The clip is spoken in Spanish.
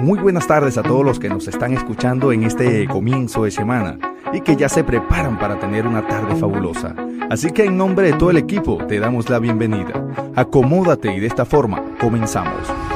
Muy buenas tardes a todos los que nos están escuchando en este comienzo de semana y que ya se preparan para tener una tarde fabulosa. Así que en nombre de todo el equipo te damos la bienvenida. Acomódate y de esta forma comenzamos.